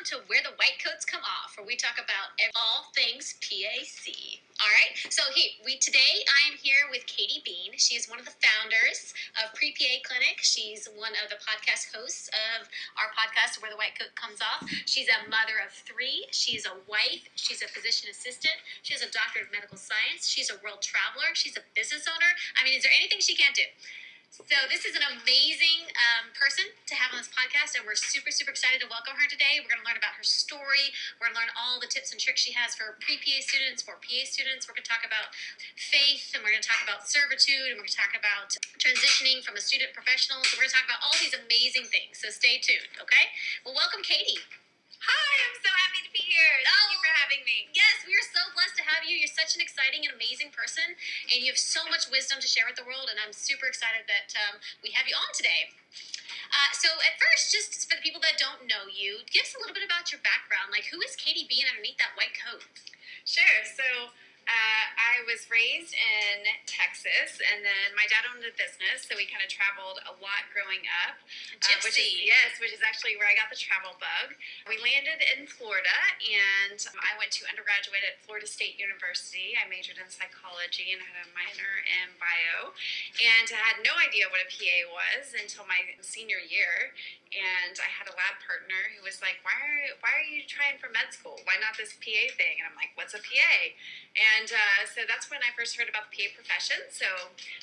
welcome to Where the White Coats Come Off, where we talk about all things PAC. All right, so hey, we today I am here with Katie Bean. She is one of the founders of Pre PA Clinic. She's one of the podcast hosts of our podcast, Where the White Coat Comes Off. She's a mother of three. She's a wife. She's a physician assistant. She has a doctorate of medical science. She's a world traveler. She's a business owner. I mean, is there anything she can't do? So this is an amazing um, person to have on this podcast, and we're super, super excited to welcome her today. We're going to learn about her story. We're going to learn all the tips and tricks she has for pre-PA students, for PA students. We're going to talk about faith, and we're going to talk about servitude, and we're going to talk about transitioning from a student professional. So we're going to talk about all these amazing things. So stay tuned, okay? Well, welcome, Katie. Hi, I'm so happy here. Thank oh, you for having me. Yes, we are so blessed to have you. You're such an exciting and amazing person, and you have so much wisdom to share with the world. And I'm super excited that um, we have you on today. Uh, so, at first, just for the people that don't know you, give us a little bit about your background. Like, who is Katie Bean underneath that white coat? Sure. So, uh, I was raised in Texas, and then my dad owned a business, so we kind of traveled a lot growing up. Uh, which is yes, which is actually where I got the travel bug. We landed in Florida, and I went to undergraduate at Florida State University. I majored in psychology and had a minor in bio, and I had no idea what a PA was until my senior year. And I had a lab partner who was like, "Why are why are you trying for med school? Why not this PA thing?" And I'm like, "What's a PA?" And uh, so that's when I first heard about the PA profession. So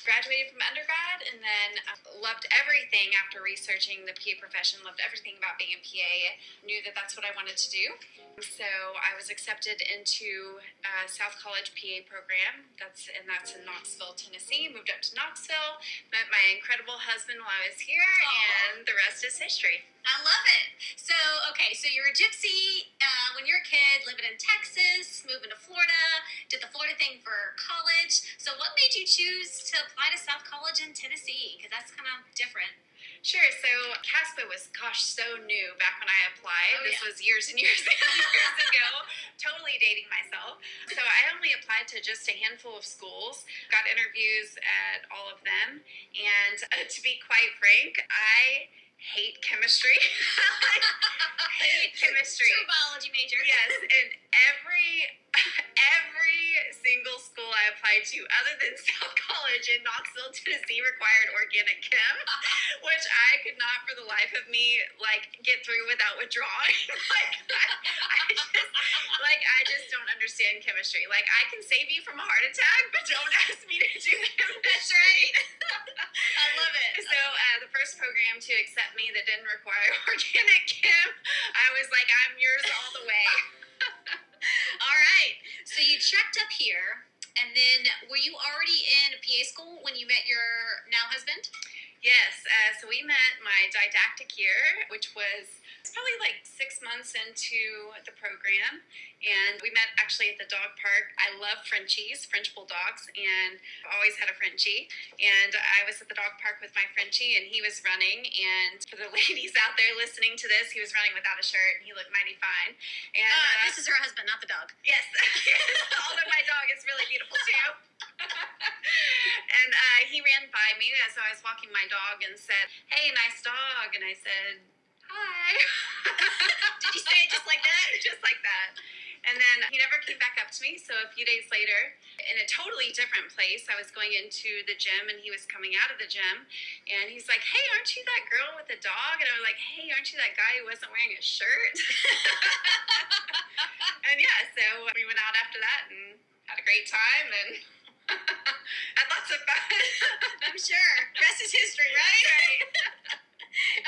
graduated from undergrad and then uh, loved everything after researching the PA profession, loved everything about being a PA, knew that that's what I wanted to do. So I was accepted into uh, South College PA program. That's and that's in Knoxville, Tennessee. Moved up to Knoxville, met my incredible husband while I was here, Aww. and the rest is history. I love it. So, okay, so you're a gypsy uh, when you're a kid, living in Texas, moving to Florida, did the Florida thing for college. So, what made you choose to apply to South College in Tennessee? Because that's kind of different. Sure. So CASPA was, gosh, so new back when I applied. Oh, this yeah. was years and years, and years ago. totally dating myself. So I only applied to just a handful of schools, got interviews at all of them. And uh, to be quite frank, I hate chemistry. hate chemistry. True biology major. Yes, and every every single school I applied to, other than South College in Knoxville, Tennessee, required organic chem, which I could not, for the life of me, like get through without withdrawing. like I, I just, like I just don't understand chemistry. Like I can save you from a heart attack, but don't ask me to do chemistry. That's right. I love it. So uh, the first program to accept me that didn't require organic chem, I was like, I'm yours all the way. All right. So you checked up here, and then were you already in PA school when you met your now husband? Yes. Uh, so we met my didactic year, which was probably like six months into the program, and we met actually at the dog park. I love Frenchies, French bulldogs, and I've always had a Frenchie. And I was at the dog park with my Frenchie, and he was running. And for the ladies out there listening to this, he was running without a shirt, and he looked mighty fine. And uh, uh, this is her husband, not the dog. Yes, although my dog is really beautiful too. and uh, he ran by me as I was walking my dog and said, "Hey, nice dog." And I said, hi. Did you say it just like that? just like that. And then he never came back up to me. So a few days later, in a totally different place, I was going into the gym and he was coming out of the gym. And he's like, Hey, aren't you that girl with the dog? And I was like, Hey, aren't you that guy who wasn't wearing a shirt? and yeah, so we went out after that and had a great time and had lots of fun. I'm sure. Rest is history, right? right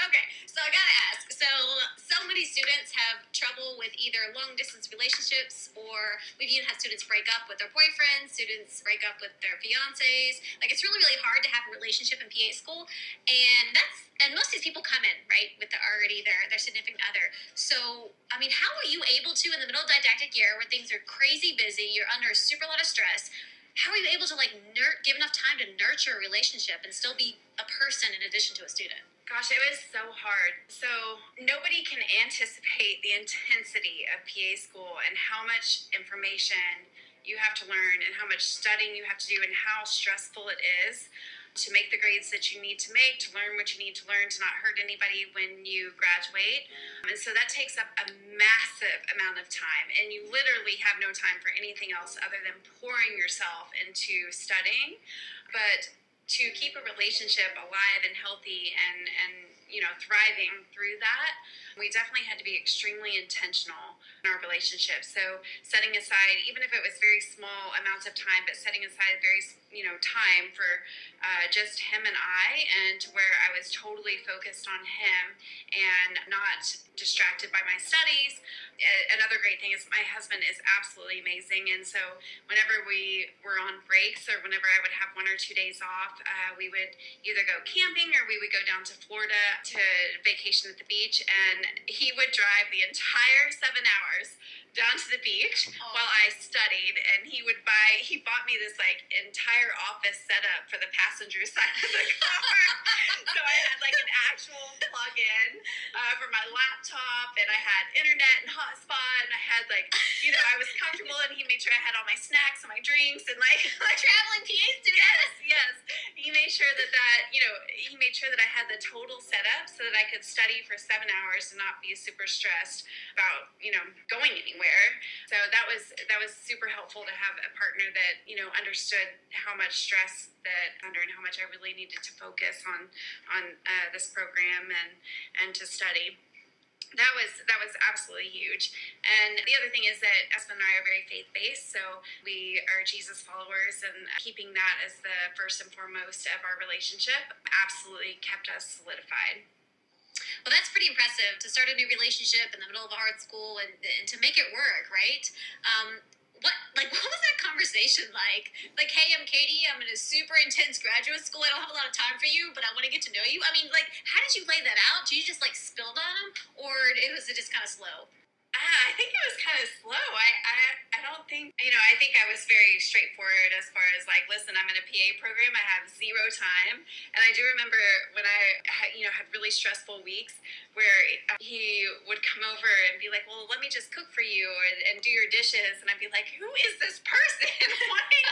okay, so I gotta ask. So, so many students have trouble with either long distance relationships, or we've even had students break up with their boyfriends, students break up with their fiancés. Like, it's really, really hard to have a relationship in PA school, and that's and most of these people come in right with the already their their significant other. So, I mean, how are you able to in the middle of didactic year where things are crazy busy, you're under a super lot of stress? How are you able to like nur- give enough time to nurture a relationship and still be a person in addition to a student? Gosh, it was so hard. So, nobody can anticipate the intensity of PA school and how much information you have to learn and how much studying you have to do and how stressful it is. To make the grades that you need to make, to learn what you need to learn, to not hurt anybody when you graduate. And so that takes up a massive amount of time. And you literally have no time for anything else other than pouring yourself into studying. But to keep a relationship alive and healthy and, and you know, thriving through that, we definitely had to be extremely intentional in our relationship. So setting aside, even if it was very small amounts of time, but setting aside very, you know, time for uh, just him and I, and where I was totally focused on him and not distracted by my studies. Another great thing is my husband is absolutely amazing, and so whenever we were on breaks or whenever I would have one or two days off, uh, we would either go camping or we would go down to Florida to vacation at the beach, and he would drive the entire seven hours down to the beach oh. while I studied, and he would buy. He bought me this like entire office setup for the passenger side of the car. so I had like an actual plug-in uh, for my laptop, and I had internet and hotspot, and I had like you know I was comfortable, and he made sure I had all my snacks and my drinks and like my traveling PA student. Yes, yes. He made sure that that you know he made sure that I had the total setup so that I could study for seven hours and not be super stressed about you know going anywhere anywhere. So that was that was super helpful to have a partner that you know understood how much stress that under and how much I really needed to focus on on uh, this program and and to study that was that was absolutely huge. And the other thing is that Espen and I are very faith based, so we are Jesus followers, and keeping that as the first and foremost of our relationship absolutely kept us solidified. Well, that's pretty impressive to start a new relationship in the middle of a hard school and, and to make it work, right? Um, what like what was that conversation like? Like, hey, I'm Katie. I'm in a super intense graduate school. I don't have a lot of time for you, but I want to get to know you. I mean, like, how did you lay that out? Did you just like spilled on them, or it was it just kind of slow? Uh, I think it was kind of slow. I, I I don't think you know. I think I was very straightforward as far as like, listen, I'm in a PA program. I have zero time, and I do remember when I had, you know had really stressful weeks where he would come over and be like, well, let me just cook for you and, and do your dishes, and I'd be like, who is this person wanting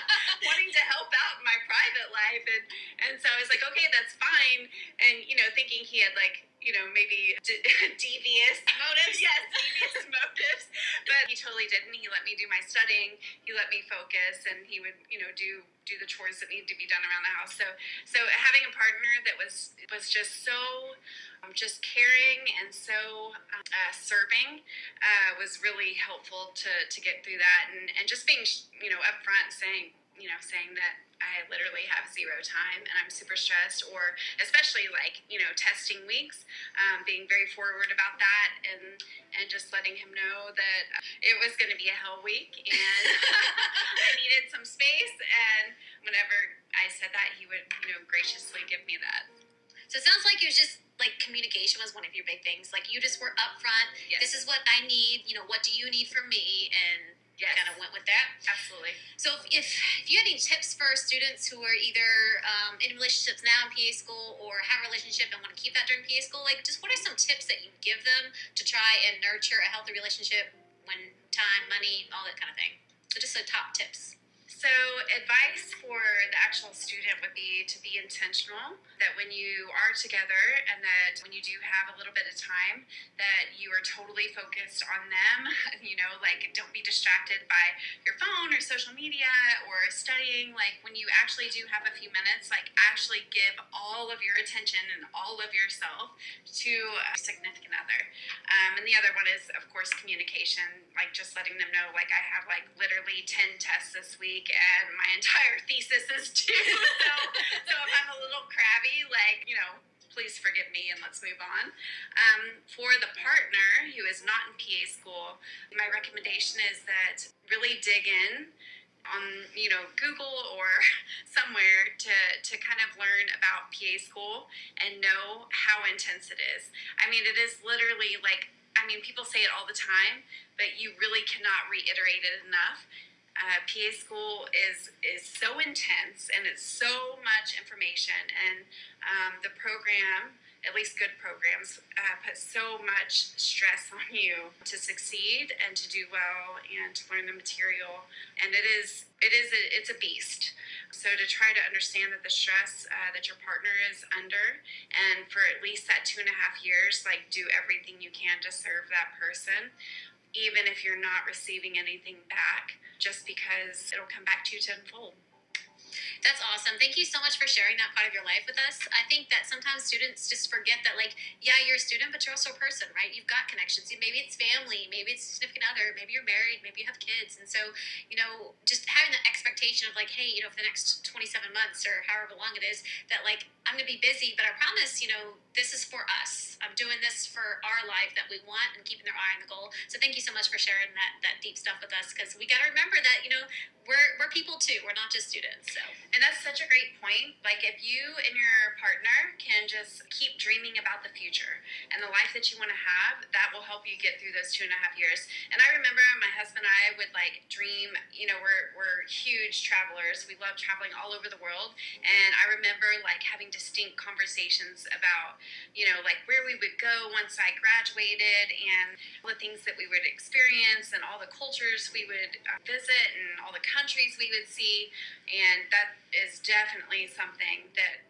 wanting to help out in my private life? And and so I was like, okay, that's fine, and you know, thinking he had like you know, maybe de- devious motives. yes, devious motives. But he totally didn't. He let me do my studying. He let me focus, and he would, you know, do do the chores that need to be done around the house. So, so having a partner that was was just so um, just caring and so uh, serving uh, was really helpful to to get through that, and and just being, you know, upfront saying, you know, saying that I literally have zero time and I'm super stressed, or especially like, you know, testing weeks, um, being very forward about that and, and just letting him know that it was going to be a hell week and I needed some space. And whenever I said that, he would, you know, graciously give me that. So it sounds like it was just like communication was one of your big things. Like you just were upfront. Yes. This is what I need. You know, what do you need from me? And yes. kind of went with that. Absolutely. So if, if, you have any tips for students who are either um, in relationships now in PA school or have a relationship and want to keep that during PA school, like just what are some tips that you give them to try and nurture a healthy relationship when time, money, all that kind of thing? So just the top tips. So, advice for the actual student would be to be intentional, that when you are together and that when you do have a little bit of time, that you are totally focused on them. You know, like don't be distracted by your phone or social media or studying. Like when you actually do have a few minutes, like actually give all of your attention and all of yourself to a significant other. Um, and the other one is, of course, communication, like just letting them know, like I have like literally 10 tests this week and my entire thesis is due. so, so if I'm a little crabby, like, you know, please forgive me and let's move on. Um, for the partner who is not in PA school, my recommendation is that really dig in on you know Google or somewhere to to kind of learn about PA school and know how intense it is. I mean, it is literally like I mean, people say it all the time, but you really cannot reiterate it enough uh, PA school is is so intense and it's so much information, and um, the program, at least good programs, uh, put so much stress on you to succeed and to do well and to learn the material, and it is it is a, it's a beast. So, to try to understand that the stress uh, that your partner is under, and for at least that two and a half years, like do everything you can to serve that person, even if you're not receiving anything back, just because it'll come back to you tenfold. That's awesome. Thank you so much for sharing that part of your life with us. I think that sometimes students just forget that, like, yeah, you're a student, but you're also a person, right? You've got connections. Maybe it's family, maybe it's significant other, maybe you're married, maybe you have kids. And so, you know, just having the expectation of, like, hey, you know, for the next 27 months or however long it is, that, like, I'm going to be busy, but I promise, you know, this is for us. I'm doing this for our life that we want and keeping their eye on the goal. So thank you so much for sharing that, that deep stuff with us because we got to remember that, you know, we're, we're people too. We're not just students. So. And that's such a great point. Like, if you and your partner can just keep dreaming about the future and the life that you want to have, that will help you get through those two and a half years. And I remember my husband and I would like dream, you know, we're, we're huge travelers. We love traveling all over the world. And I remember like having distinct conversations about, you know, like where we would go once I graduated and the things that we would experience and all the cultures we would uh, visit and all the countries we would see. And that is definitely something that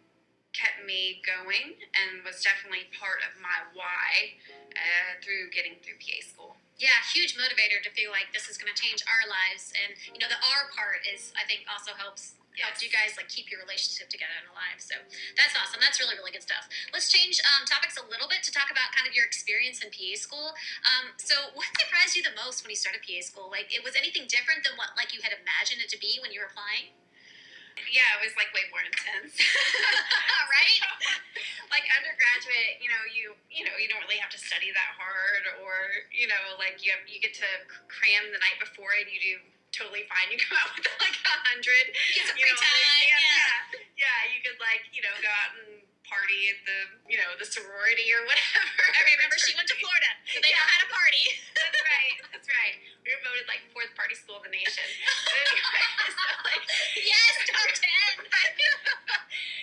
kept me going and was definitely part of my why uh, through getting through PA school. Yeah, huge motivator to feel like this is going to change our lives, and you know the R part is I think also helps helps you guys like keep your relationship together and alive. So that's awesome. That's really really good stuff. Let's change um, topics a little bit to talk about kind of your experience in PA school. Um, so what surprised you the most when you started PA school? Like, it was anything different than what like you had imagined it to be when you were applying? Yeah, it was like way more intense. right? like undergraduate, you know, you you know, you don't really have to study that hard or, you know, like you have, you get to cram the night before and you do totally fine. You come out with like a hundred. You get some free know, time. Yeah, yeah. Yeah, you could like, you know, go out and party at the you know the sorority or whatever. I remember she went to Florida, so they yeah. how to party. that's right. That's right. We were voted like fourth party school of the nation. anyway, so like, yes, top ten.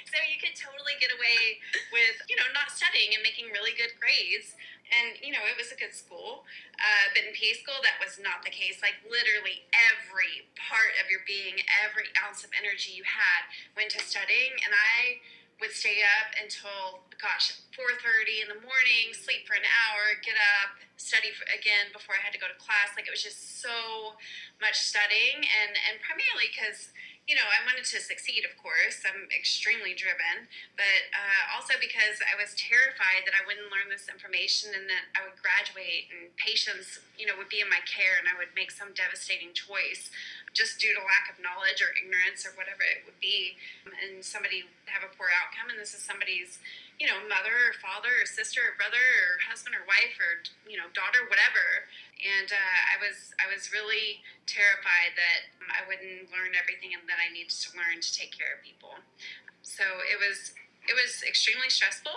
so you could totally get away with you know not studying and making really good grades. And you know it was a good school, uh, but in PA school that was not the case. Like literally every part of your being, every ounce of energy you had went to studying, and I would stay up until gosh 4.30 in the morning sleep for an hour get up study for, again before i had to go to class. Like it was just so much studying and and primarily because you know, I wanted to succeed, of course. I'm extremely driven, but uh, also because I was terrified that I wouldn't learn this information and that I would graduate and patients, you know, would be in my care and I would make some devastating choice just due to lack of knowledge or ignorance or whatever it would be, and somebody have a poor outcome. And this is somebody's you know, mother or father or sister or brother or husband or wife or you know, daughter, whatever. And uh, I was I was really terrified that I wouldn't learn everything that I needed to learn to take care of people. So it was it was extremely stressful.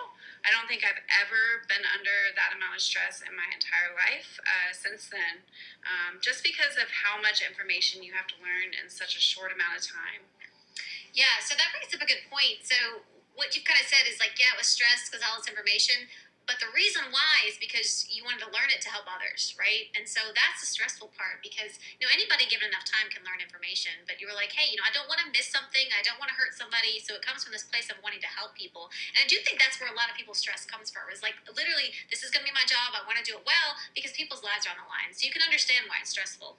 I don't think I've ever been under that amount of stress in my entire life uh, since then, um, just because of how much information you have to learn in such a short amount of time. Yeah, so that brings up a good point. So what you've kind of said is like, yeah, it was stress because all this information. But the reason why is because you wanted to learn it to help others, right? And so that's the stressful part because you know anybody given enough time can learn information. But you were like, hey, you know, I don't want to miss something. I don't want to hurt somebody. So it comes from this place of wanting to help people. And I do think that's where a lot of people's stress comes from. Is like literally, this is going to be my job. I want to do it well because people's lives are on the line. So you can understand why it's stressful.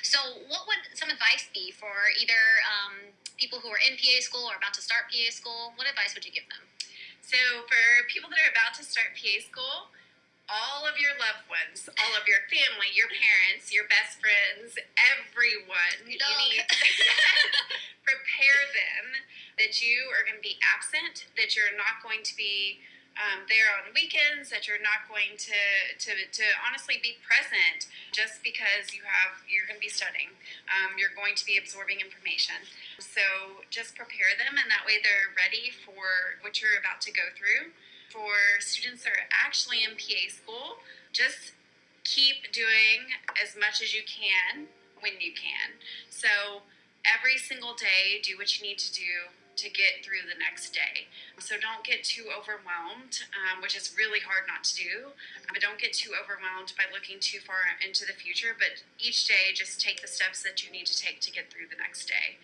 So, what would some advice be for either um, people who are in PA school or about to start PA school? What advice would you give them? So, for people that are about to start PA school, all of your loved ones, all of your family, your parents, your best friends, everyone, you need prepare them that you are going to be absent, that you're not going to be um, there on weekends that you're not going to, to, to honestly be present just because you have you're going to be studying. Um, you're going to be absorbing information. So just prepare them and that way they're ready for what you're about to go through. For students that are actually in pa school just keep doing as much as you can when you can. So every single day do what you need to do to get through the next day. So don't get too overwhelmed, um, which is really hard not to do. But don't get too overwhelmed by looking too far into the future. But each day, just take the steps that you need to take to get through the next day.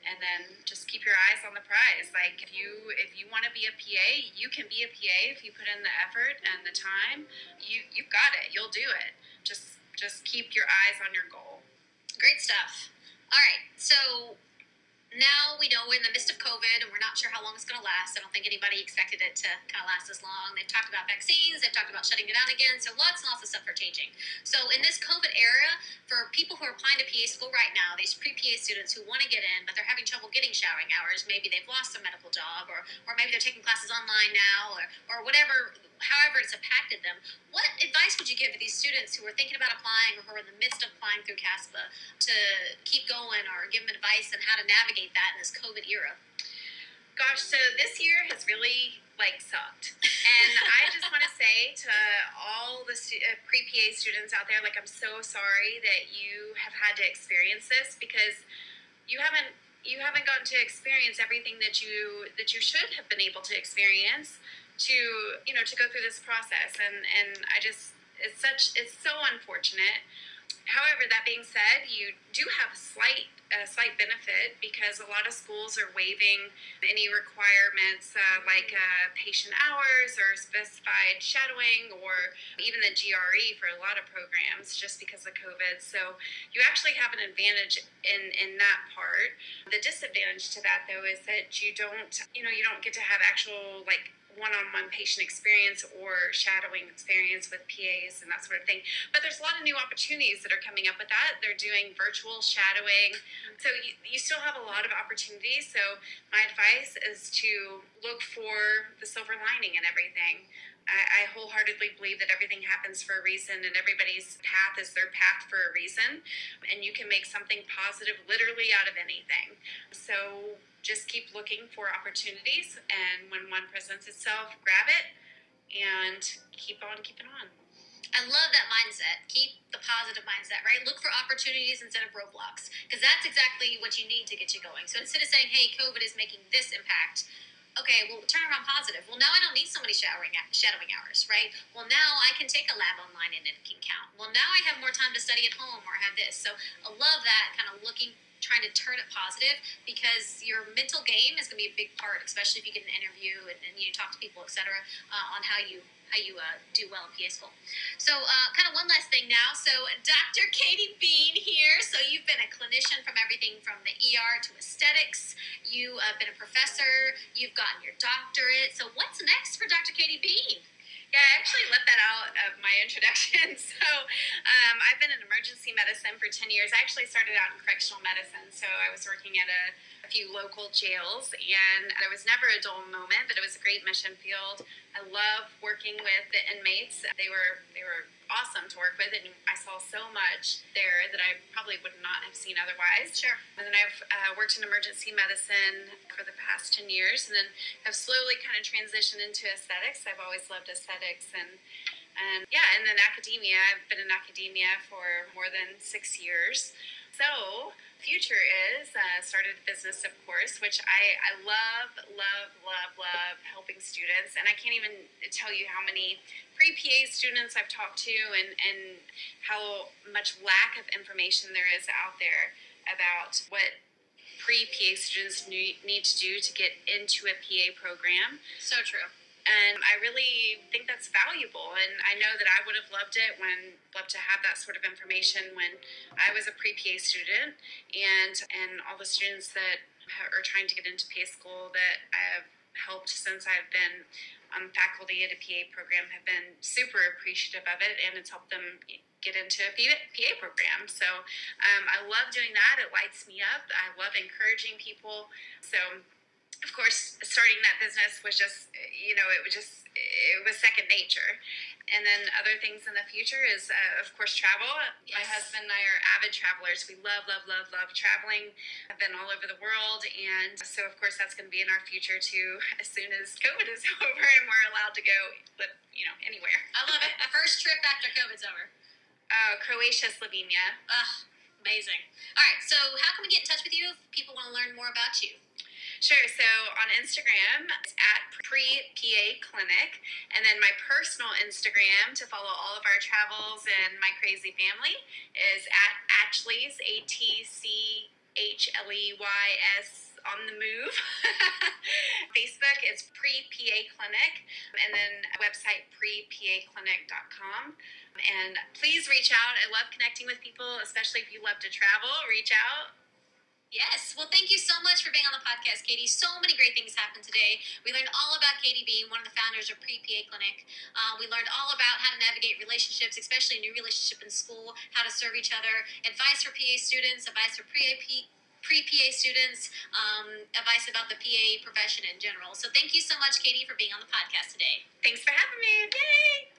And then just keep your eyes on the prize. Like if you if you want to be a pa you can be a pa if you put in the effort and the time. You you've got it. You'll do it. Just just keep your eyes on your goal. Great stuff. All right. So now we know we're in the midst of COVID and we're not sure how long it's going to last. I don't think anybody expected it to kind of last this long. They've talked about vaccines, they've talked about shutting it down again, so lots and lots of stuff are changing. So, in this COVID era, for people who are applying to PA school right now, these pre PA students who want to get in, but they're having trouble getting showering hours, maybe they've lost their medical job, or, or maybe they're taking classes online now, or, or whatever however it's impacted them. What advice would you give to these students who are thinking about applying or who are in the midst of applying through CASPA to keep going or give them advice on how to navigate that in this COVID era? Gosh, so this year has really like sucked. And I just want to say to all the stu- uh, pre-PA students out there like I'm so sorry that you have had to experience this because you haven't you haven't gotten to experience everything that you that you should have been able to experience to you know to go through this process and and i just it's such it's so unfortunate however that being said you do have a slight a slight benefit because a lot of schools are waiving any requirements uh, like uh, patient hours or specified shadowing or even the GRE for a lot of programs just because of COVID. So you actually have an advantage in in that part. The disadvantage to that though is that you don't you know you don't get to have actual like one-on-one patient experience or shadowing experience with PAs and that sort of thing. But there's a lot of new opportunities that are coming up with that. They're doing virtual shadowing. So you, you still have a lot of opportunities. So my advice is to look for the silver lining in everything. I, I wholeheartedly believe that everything happens for a reason and everybody's path is their path for a reason. And you can make something positive literally out of anything. So just keep looking for opportunities, and when one presents itself, grab it and keep on keeping on. I love that mindset. Keep the positive mindset, right? Look for opportunities instead of roadblocks, because that's exactly what you need to get you going. So instead of saying, "Hey, COVID is making this impact," okay, well, turn around positive. Well, now I don't need somebody showering shadowing hours, right? Well, now I can take a lab online and it can count. Well, now I have more time to study at home or have this. So I love that kind of looking trying to turn it positive because your mental game is going to be a big part, especially if you get an interview and, and you talk to people, etc., uh, on how you how you uh, do well in PA school. So, uh, kind of one last thing now. So, Dr. Katie Bean here. So, you've been a clinician from everything from the ER to aesthetics. You've uh, been a professor. You've gotten your doctorate. So, what's next for Dr. Katie Bean? Yeah, I actually left that out of my introduction. So, um, I've been in emergency medicine for 10 years. I actually started out in correctional medicine. So, I was working at a few local jails, and there was never a dull moment, but it was a great mission field. I love working with the inmates. They were they were awesome to work with, and I saw so much there that I probably would not have seen otherwise. Sure. And then I've uh, worked in emergency medicine for the past ten years, and then have slowly kind of transitioned into aesthetics. I've always loved aesthetics, and and yeah, and then academia. I've been in academia for more than six years. So future is uh, started a business of course which I, I love love love love helping students and i can't even tell you how many pre-pa students i've talked to and, and how much lack of information there is out there about what pre-pa students need, need to do to get into a pa program So true. And I really think that's valuable. And I know that I would have loved it when loved to have that sort of information when I was a pre-PA student, and and all the students that are trying to get into PA school that I have helped since I've been on faculty at a PA program have been super appreciative of it, and it's helped them get into a PA PA program. So um, I love doing that. It lights me up. I love encouraging people. So of course, starting that business was just, you know, it was just, it was second nature. And then other things in the future is, uh, of course, travel. My husband and I are avid travelers. We love, love, love, love traveling. I've been all over the world. And so, of course, that's going to be in our future too, as soon as COVID is over and we're allowed to go, live, you know, anywhere. I love it. First trip after COVID's over. Uh, Croatia, Slovenia. Ugh, amazing. All right, so how can we get in touch with you if people want to learn more about you? Sure. So on Instagram, it's at Pre PA Clinic. And then my personal Instagram to follow all of our travels and my crazy family is at Atchley's, A T C H L E Y S on the move. Facebook is Pre PA Clinic. And then website prepaclinic.com. And please reach out. I love connecting with people, especially if you love to travel. Reach out. Yes. Well, thank you so much for being on the podcast, Katie. So many great things happened today. We learned all about Katie Bean, one of the founders of Pre PA Clinic. Uh, we learned all about how to navigate relationships, especially a new relationship in school, how to serve each other, advice for PA students, advice for pre pre PA students, um, advice about the PA profession in general. So thank you so much, Katie, for being on the podcast today. Thanks for having me. Yay!